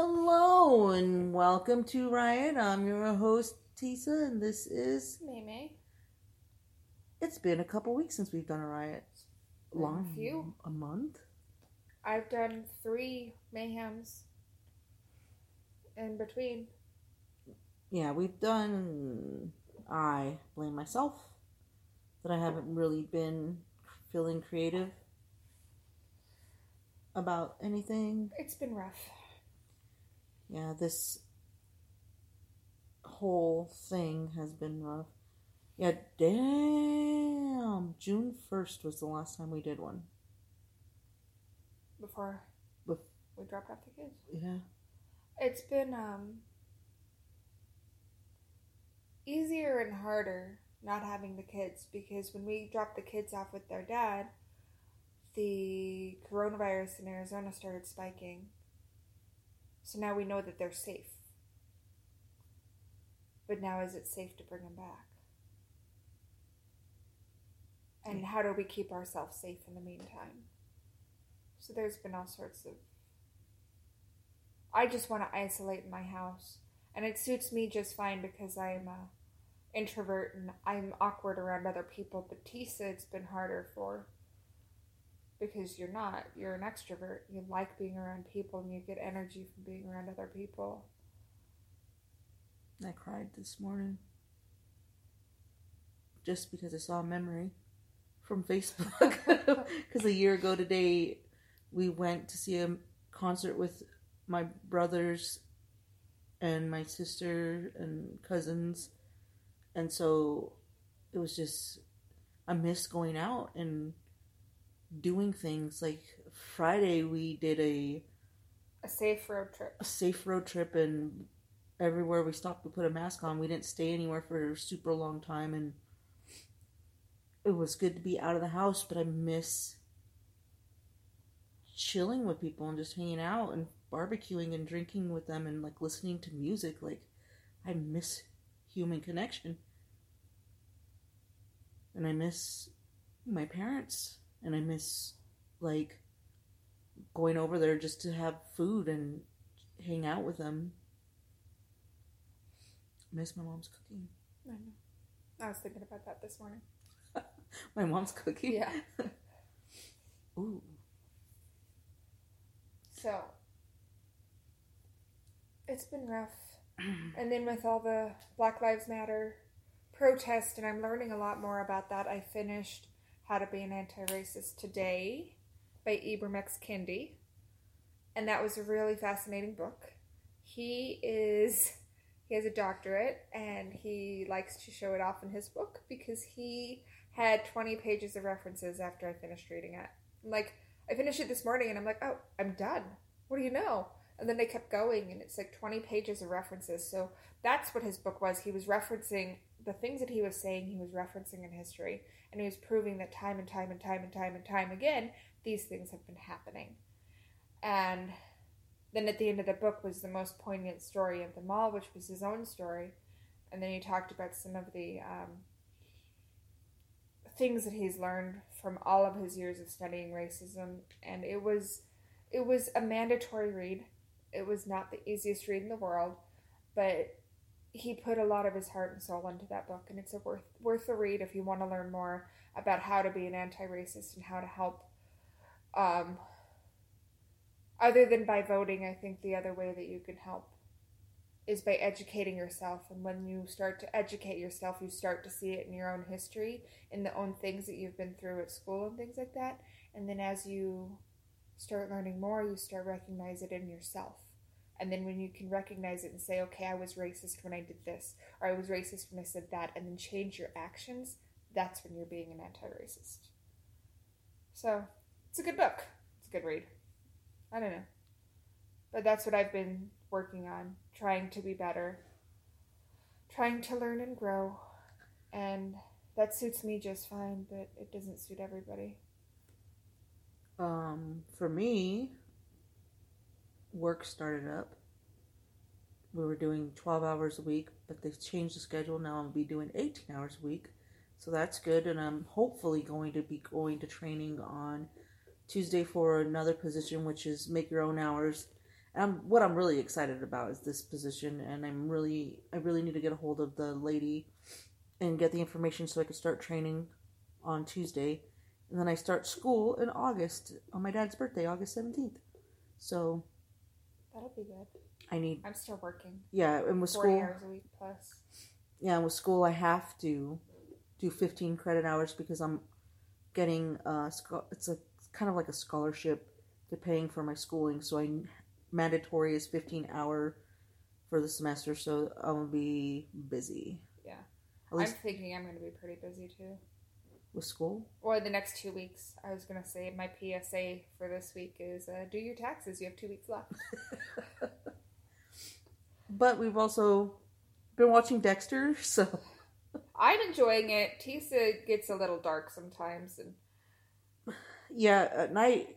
Hello and welcome to Riot. I'm your host Tisa, and this is Meme. It's been a couple weeks since we've done a Riot. Long, a few. a month. I've done three mayhems in between. Yeah, we've done. I blame myself that I haven't really been feeling creative about anything. It's been rough. Yeah, this whole thing has been rough. Yeah, damn. June 1st was the last time we did one. Before Bef- we dropped off the kids. Yeah. It's been um easier and harder not having the kids because when we dropped the kids off with their dad, the coronavirus in Arizona started spiking. So now we know that they're safe. But now is it safe to bring them back? And how do we keep ourselves safe in the meantime? So there's been all sorts of I just want to isolate my house. And it suits me just fine because I'm a introvert and I'm awkward around other people. But Tisa, it's been harder for because you're not. You're an extrovert. You like being around people and you get energy from being around other people. I cried this morning. Just because I saw a memory from Facebook. Because a year ago today, we went to see a concert with my brothers and my sister and cousins. And so it was just, I miss going out and doing things. Like Friday, we did a A safe road trip. a safe road trip and everywhere we stopped we put a mask on we didn't stay anywhere for a super long time and it was good to be out of the house but i miss chilling with people and just hanging out and barbecuing and drinking with them and like listening to music like i miss human connection and i miss my parents and i miss like going over there just to have food and hang out with them miss my mom's cooking I know. I was thinking about that this morning. my mom's cooking Yeah. ooh So it's been rough. and then with all the Black Lives Matter protest, and I'm learning a lot more about that. I finished How to Be an Anti-Racist Today by Ibram X. Kendi. And that was a really fascinating book. He is he has a doctorate and he likes to show it off in his book because he had 20 pages of references after I finished reading it. Like I finished it this morning and I'm like, "Oh, I'm done." what do you know? And then they kept going, and it's like 20 pages of references. So that's what his book was. He was referencing the things that he was saying, he was referencing in history, and he was proving that time and time and time and time and time again, these things have been happening. And then at the end of the book was the most poignant story of them all, which was his own story. And then he talked about some of the um, things that he's learned from all of his years of studying racism, and it was it was a mandatory read. It was not the easiest read in the world, but he put a lot of his heart and soul into that book, and it's a worth worth a read if you want to learn more about how to be an anti-racist and how to help um, other than by voting, I think the other way that you can help is by educating yourself. And when you start to educate yourself, you start to see it in your own history, in the own things that you've been through at school and things like that. And then as you start learning more, you start recognize it in yourself. And then when you can recognize it and say, okay, I was racist when I did this, or I was racist when I said that, and then change your actions, that's when you're being an anti racist. So, it's a good book. It's a good read. I don't know. But that's what I've been working on, trying to be better, trying to learn and grow. And that suits me just fine, but it doesn't suit everybody. Um, for me, work started up. We were doing 12 hours a week, but they've changed the schedule. Now I'll be doing 18 hours a week. So that's good. And I'm hopefully going to be going to training on Tuesday for another position, which is make your own hours. And what I'm really excited about is this position. And I'm really, I really need to get a hold of the lady and get the information so I can start training on Tuesday. And then I start school in August on my dad's birthday, August 17th. So That'll be good. I need. I'm still working. Yeah, and with 40 school. hours a week plus. Yeah, and with school, I have to do 15 credit hours because I'm getting uh scho- it's a kind of like a scholarship. They're paying for my schooling, so I mandatory is 15 hour for the semester. So I'm gonna be busy Yeah. At least- I'm thinking I'm going to be pretty busy too. With school. Or the next two weeks. I was going to say my PSA for this week is uh, do your taxes. You have two weeks left. But we've also been watching Dexter, so I'm enjoying it. Tisa gets a little dark sometimes, and yeah, at night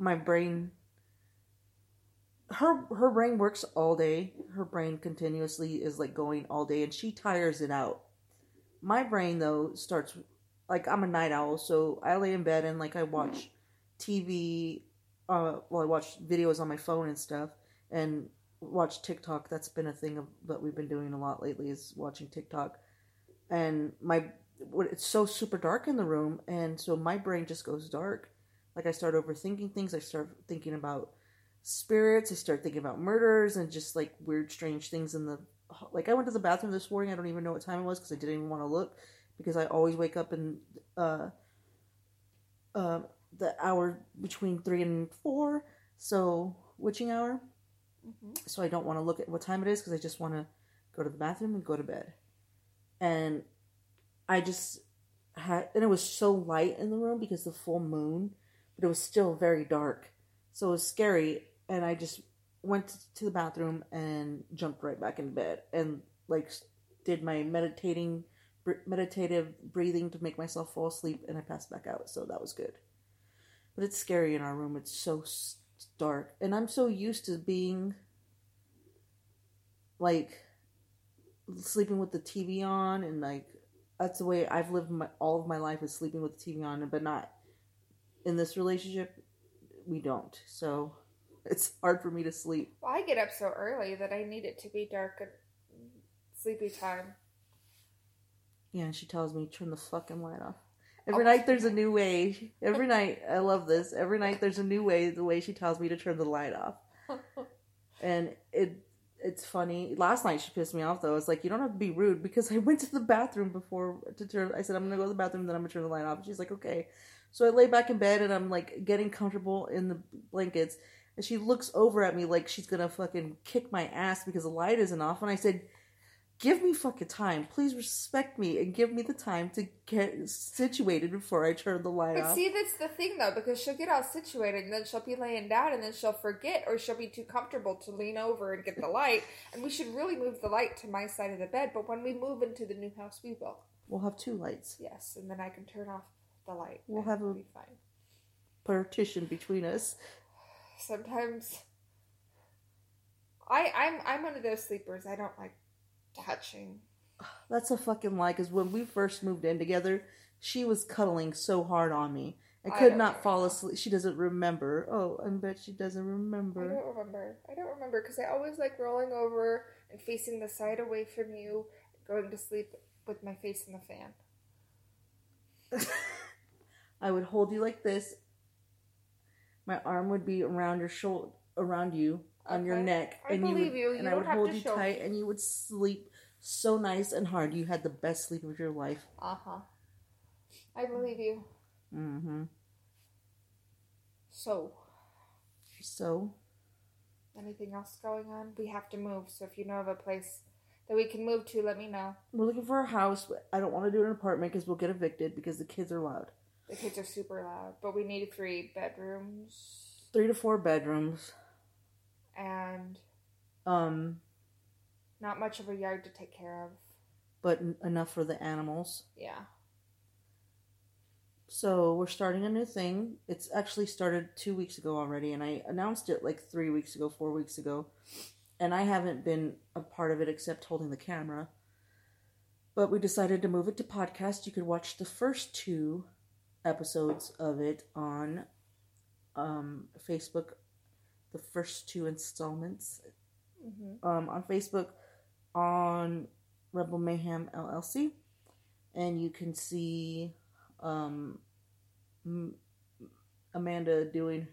my brain her her brain works all day. Her brain continuously is like going all day and she tires it out. My brain though starts like I'm a night owl, so I lay in bed and like I watch TV uh well I watch videos on my phone and stuff and watch TikTok. That's been a thing of, that we've been doing a lot lately is watching TikTok. And my it's so super dark in the room and so my brain just goes dark. Like I start overthinking things, I start thinking about spirits, I start thinking about murders and just like weird strange things in the like I went to the bathroom this morning, I don't even know what time it was because I didn't even want to look because I always wake up in uh uh the hour between 3 and 4, so witching hour. So I don't want to look at what time it is because I just want to go to the bathroom and go to bed. And I just had, and it was so light in the room because the full moon, but it was still very dark. So it was scary. And I just went to the bathroom and jumped right back in bed and like did my meditating, meditative breathing to make myself fall asleep. And I passed back out. So that was good. But it's scary in our room. It's so dark. And I'm so used to being like sleeping with the TV on and like that's the way I've lived my, all of my life is sleeping with the TV on but not in this relationship we don't. So it's hard for me to sleep. well, I get up so early that I need it to be dark at sleepy time. Yeah, and she tells me turn the fucking light off. Oh. Every night there's a new way. Every night I love this. Every night there's a new way the way she tells me to turn the light off. and it it's funny. Last night she pissed me off though. I was like, you don't have to be rude because I went to the bathroom before to turn. I said I'm gonna go to the bathroom, then I'm gonna turn the light off. She's like, okay. So I lay back in bed and I'm like getting comfortable in the blankets, and she looks over at me like she's gonna fucking kick my ass because the light isn't off. And I said, give me fucking time. Please respect me and give me the time to get situated before I turn the light But off. see, that's the thing though, because she'll get all situated and then she'll be laying down and then she'll forget or she'll be too comfortable to lean over and get the light. And we should really move the light to my side of the bed. But when we move into the new house, we will. We'll have two lights. Yes, and then I can turn off the light. We'll have a it'll be fine. partition between us. Sometimes I I'm I'm one of those sleepers. I don't like touching. That's a fucking lie. Because when we first moved in together, she was cuddling so hard on me. I I could don't not fall asleep. She doesn't remember. Oh, I bet she doesn't remember. I don't remember. I don't remember because I always like rolling over and facing the side away from you, going to sleep with my face in the fan. I would hold you like this. My arm would be around your shoulder, around you, on your neck, I and you would, you. You and I would hold you show tight, and you would sleep so nice and hard. You had the best sleep of your life. Uh huh. I believe you. Mm-hmm. So, So anything else going on? We have to move. So if you know of a place that we can move to, let me know. we're looking for a house. but I don't want to do an apartment because we'll get evicted because the kids are loud. The kids are super loud, but we need three bedrooms Three to four bedrooms. and Um, not much of a yard to take care of. but enough for the animals. Yeah. So we're starting a new thing. It's actually started two weeks ago already, and I announced it like three weeks ago, four weeks ago, and I haven't been a part of it except holding the camera. But we decided to move it to podcast. You could watch the first two episodes of it on um, Facebook. The first two installments Mm-hmm. um, on Facebook on Rebel Mayhem LLC, and you can see um, M- Amanda doing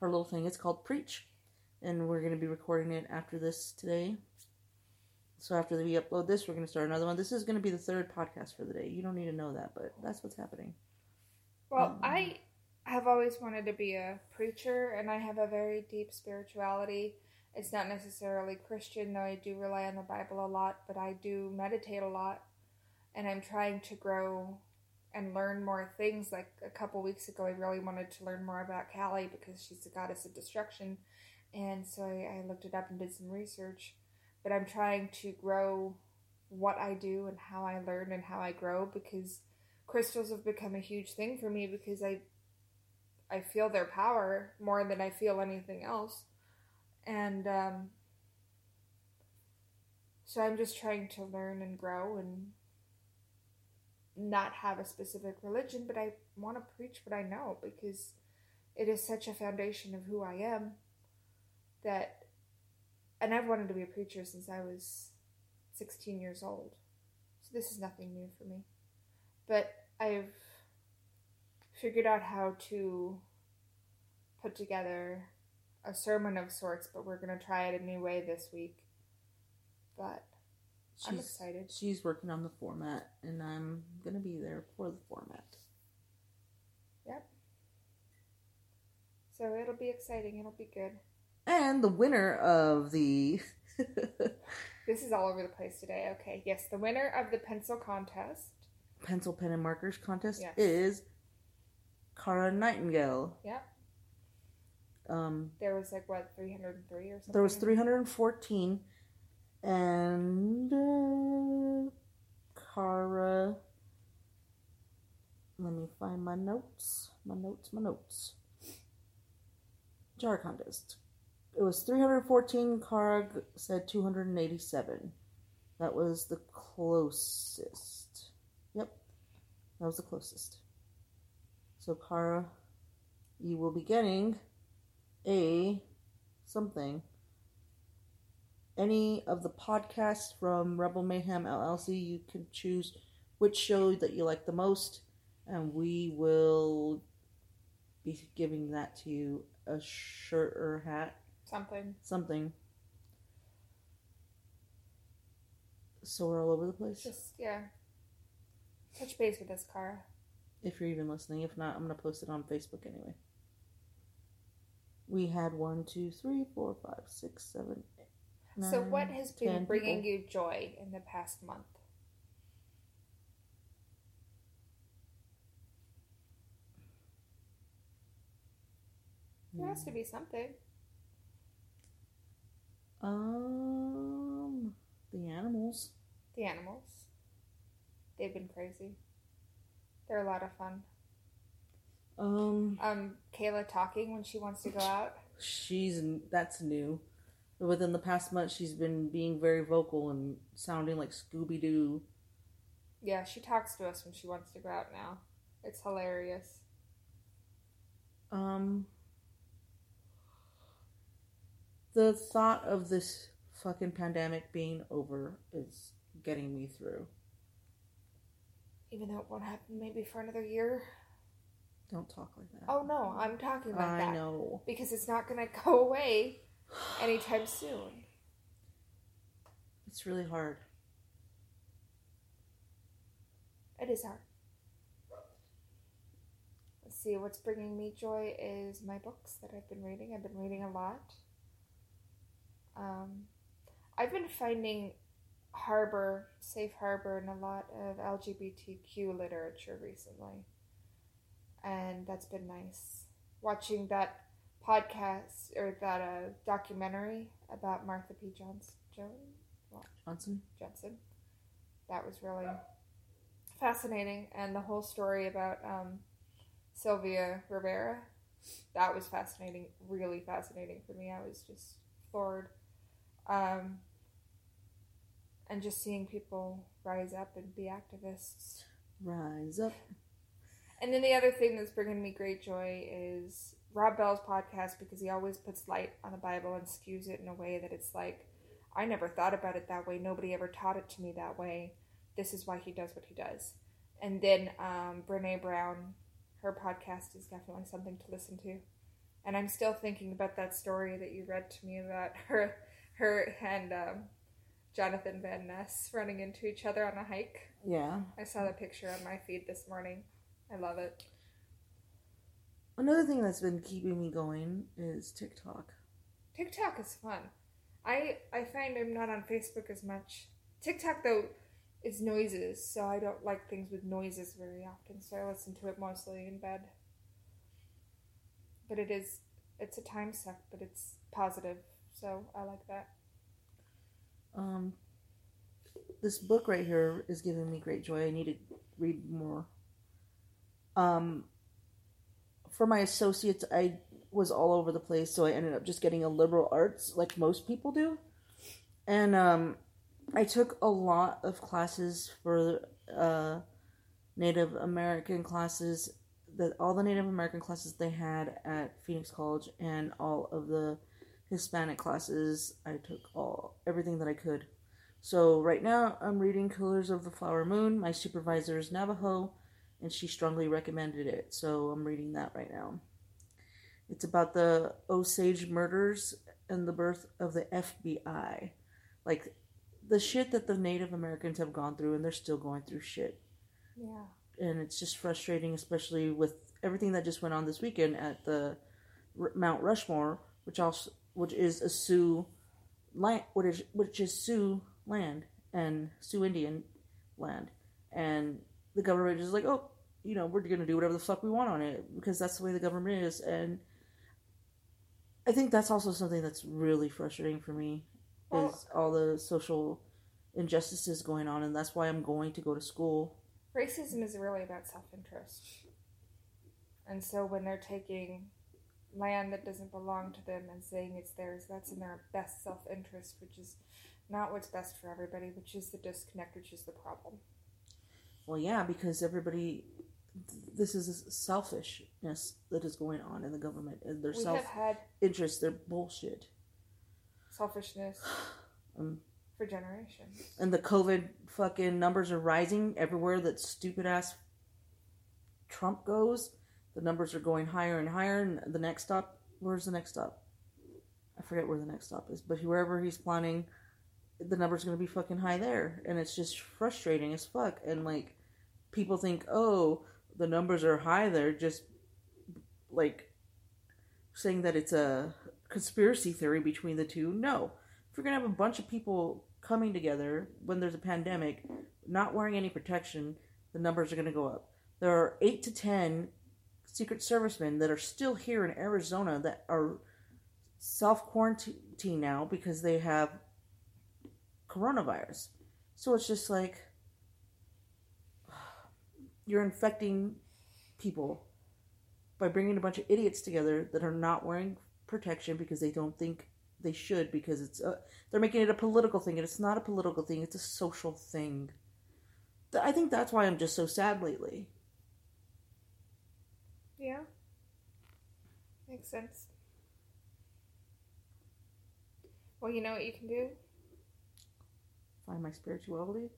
her little thing. It's called Preach, and we're going to be recording it after this today. So after we upload this, we're going to start another one. This is going to be the third podcast for the day. You don't need to know that, but that's what's happening. Well, um, I have always wanted to be a preacher, and I have a very deep spirituality. It's not necessarily Christian, though I do rely on the Bible a lot, but I do meditate a lot, and I'm trying to grow and learn more things. Like a couple weeks ago, I really wanted to learn more about Kali because she's the goddess of destruction, and so I, I looked it up and did some research. But I'm trying to grow what I do and how I learn and how I grow because crystals have become a huge thing for me because I I feel their power more than I feel anything else. And um, so I'm just trying to learn and grow and not have a specific religion, but I want to preach what I know because it is such a foundation of who I am that and I've wanted to be a preacher since I was 16 years old. So this is nothing new for me. But I've figured out how to put together a sermon of sorts, but we're going to try it a new way this week. But I'm excited. She's working on the format, and I'm going to be there for the format. Yep. So it'll be exciting. It'll be good. And the winner of the This is all over the place today. Okay, yes, the winner of the pencil contest. Pencil pen and markers contest Yes. is Cara Nightingale. Yep. Um, There was like what 303 or something. there was 314, and uh, Cara. Let me find my notes. My notes. My notes. Jar contest. It was 314. Cara said 287. That was the closest. That was the closest. So, Cara, you will be getting a something. Any of the podcasts from Rebel Mayhem LLC, you can choose which show that you like the most, and we will be giving that to you a shirt or a hat, something. something. So we're all over the place. Just yeah. Touch base with us, Cara. If you're even listening. If not, I'm going to post it on Facebook anyway. We had one, two, three, four, five, six, seven, eight, so what has been bringing people. you joy in the past month? There has to be something. Um, the animals. The animals. They've been crazy. They're a lot of fun. Um, Um, Kayla talking when she wants to go out. she's that's new. Within the past month, she's been being very vocal and sounding like Scooby Doo. Yeah, she talks to us when she wants to go out now. It's hilarious. Um, the thought of this fucking pandemic being over is getting me through. Even though it won't happen maybe for another year. Don't talk like that. Oh no, I'm talking like I that. I know. Because it's not going to go away anytime soon. It's really hard. It is hard. Let's see, what's bringing me joy is my books that I've been reading. I've been reading a lot. Um, I've been finding harbor, safe harbor, in a lot of LGBTQ literature recently. And that's been nice. Watching that podcast or that uh, documentary about Marsha P. Johnson, Jones? Johnson? Johnson. That was really fascinating. And the whole story about um, Sylvia Rivera, that was fascinating, really fascinating for me. I was just floored. Um, and just seeing people rise up and be activists. Rise up. And then the other thing that's bringing me great joy is Rob Bell's podcast because he always puts light on the Bible and skews it in a way that it's like, I never thought about it that way. Nobody ever taught it to me that way. This is why he does what he does. And then um, Brene Brown, her podcast is definitely something to listen to. And I'm still thinking about that story that you read to me about her, her and um, Jonathan Van Ness running into each other on a hike. Yeah. I saw the picture on my feed this morning. I love it. Another thing that's been keeping me going is TikTok. TikTok is fun. I I find I'm not on Facebook as much. TikTok though is noises, so I don't like things with noises very often. So I listen to it mostly in bed. But it is it's a time suck, but it's positive, so I like that. Um, this book right here is giving me great joy. I need to read more. Um, for my associates, I was all over the place, so I ended up just getting a liberal arts like most people do. And um, I took a lot of classes for uh, Native American classes, that all the Native American classes they had at Phoenix College, and all of the Hispanic classes. I took all everything that I could. So right now I'm reading Killers of the Flower Moon. My supervisor is Navajo, and she strongly recommended it. So I'm reading that right now. It's about the Osage murders and the birth of the FBI. Like the shit that the Native Americans have gone through, and they're still going through shit. Yeah. And it's just frustrating, especially with everything that just went on this weekend at the R- Mount Rushmore, which also which is a Sioux land, which is which is Sioux land and Sioux Indian land, and the government is like, oh, you know, we're gonna do whatever the fuck we want on it because that's the way the government is, and I think that's also something that's really frustrating for me Well- is all the social injustices going on, and that's why I'm going to go to school. Racism is really about self interest. And so when they're taking land that doesn't belong to them and saying it's theirs, that's in their best self interest, which is not what's best for everybody, which is the disconnect, which is the problem. Well, yeah, because everybody, this is selfishness that is going on in the government, and their We self interest, their bullshit. selfishness Um, for generations. and the COVID fucking numbers are rising everywhere that stupid ass Trump goes. The numbers are going higher and higher, and the next stop, where's the next stop? I forget where the next stop is, but wherever he's planning, the number's gonna be fucking high there, and it's just frustrating as fuck. And like, people think, oh, the numbers are high there, just like saying that it's a conspiracy theory between the two. No, if you're gonna have a bunch of people coming together when there's a pandemic, not wearing any protection, the numbers are gonna go up. There are eight to ten Secret Servicemen that are still here in Arizona that are self quarantine now because they have coronavirus. So it's just like you're infecting people by bringing a bunch of idiots together that are not wearing protection because they don't think they should because it's a, they're making it a political thing and it's not a political thing it's a social thing i think that's why i'm just so sad lately Yeah. Makes sense. Well, you know what you can do? find my spirituality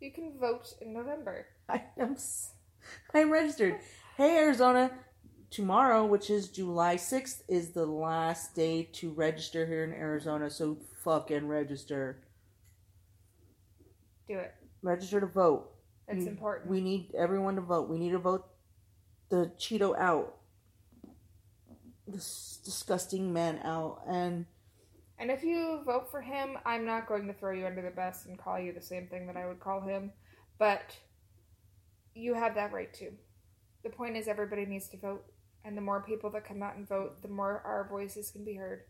You can vote in November. i am i'm registered hey arizona tomorrow, which is July 6th, is the last day to register here in Arizona. So fucking register. Do it. Register to vote. It's important. We need everyone to vote. We need to vote the Cheeto out. This disgusting man out. And And if you vote for him, I'm not going to throw you under the bus and call you the same thing that I would call him, but you have that right too. The point is, everybody needs to vote, and the more people that come out and vote, the more our voices can be heard.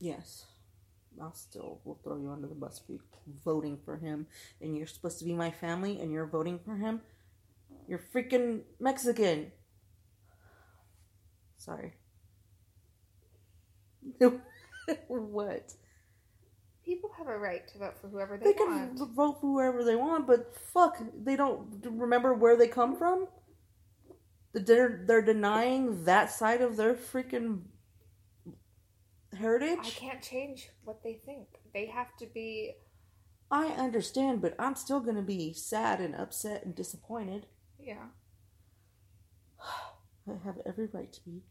yes, I'll still will throw you under the bus for voting for him. And you're supposed to be my family, and you're voting for him. You're freaking Mexican. Sorry. what? People have a right to vote for whoever they, want. They can vote for whoever they want, but fuck, they don't remember where they come from. They're they're denying that side of their freaking heritage. I can't change what they think. They have to be. I understand, but I'm still gonna be sad and upset and disappointed. Yeah. I have every right to be.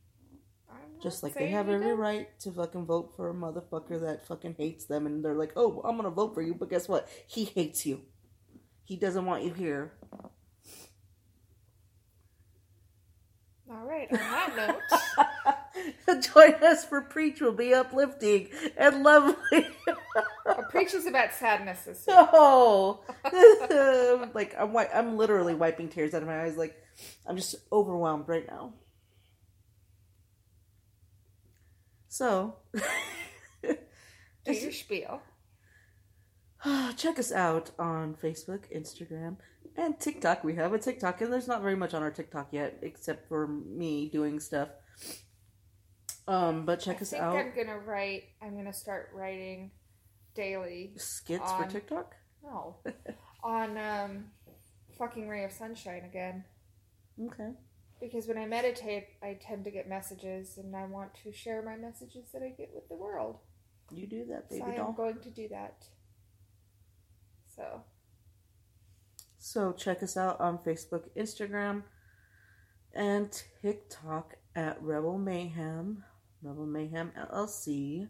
I'm not Just like they have every don't. right to fucking vote for a motherfucker that fucking hates them, and they're like, "Oh, I'm gonna vote for you," but guess what? He hates you. He doesn't want you here. All right. On that note, Join us for preach. Will be uplifting and lovely. a preach is about sadness this week. oh, like I'm, wi- I'm literally wiping tears out of my eyes. Like I'm just overwhelmed right now. So, Do your spiel. check us out on Facebook, Instagram, and TikTok. We have a TikTok, and there's not very much on our TikTok yet, except for me doing stuff. Um, but check I us think out. I'm gonna write. I'm gonna start writing daily Skits for TikTok. No, on um, fucking ray of sunshine again. Okay. Because when I meditate, I tend to get messages, and I want to share my messages that I get with the world. You do that, So baby I doll. am going to do that. So So check us out on Facebook, Instagram, and TikTok at Rebel Mayhem, Rebel Mayhem LLC,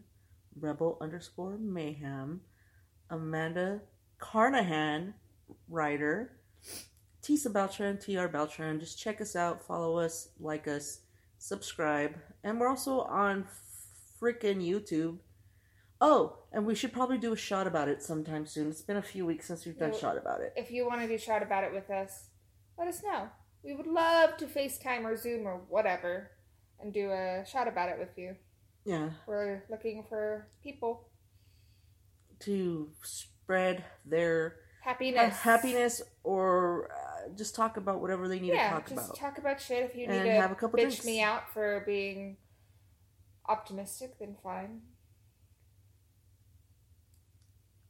Rebel underscore Mayhem, Amanda Carnahan, writer, Tisa Beltran, TR Beltran. Just check us out, follow us, like us, subscribe, and we're also on freaking YouTube. Oh, and we should probably do a shot about it sometime soon. It's been a few weeks since we've done Yeah. shot about it. if you want to do shot about it with us, let us know. We would love to FaceTime or Zoom or whatever and do a shot about it with you. Yeah. We're looking for people. to spread their Happiness. happiness or uh, just talk about whatever they need yeah, to talk just about. talk about shit. If you need to have a couple bitch drinks. me out for being optimistic, then fine.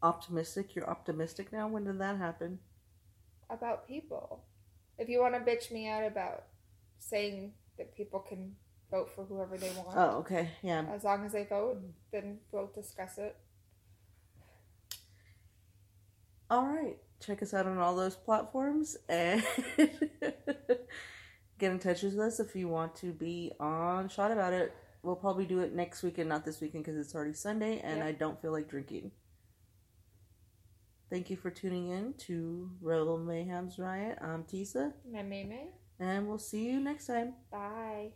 Optimistic, you're optimistic now. When did that happen? About people. If you want to bitch me out about saying that people can vote for whoever they want, Oh, okay, yeah. as long as they vote, then we'll discuss it. All right, check us out on all those platforms and get in touch with us if you want to be on Shot About It. We'll probably do it next weekend, not this weekend because it's already Sunday and Yep. I don't feel like drinking. Thank you for tuning in to Rebel Mayhem's Riot. I'm Tisa, Meh, meh, meh. and we'll see you next time. Bye.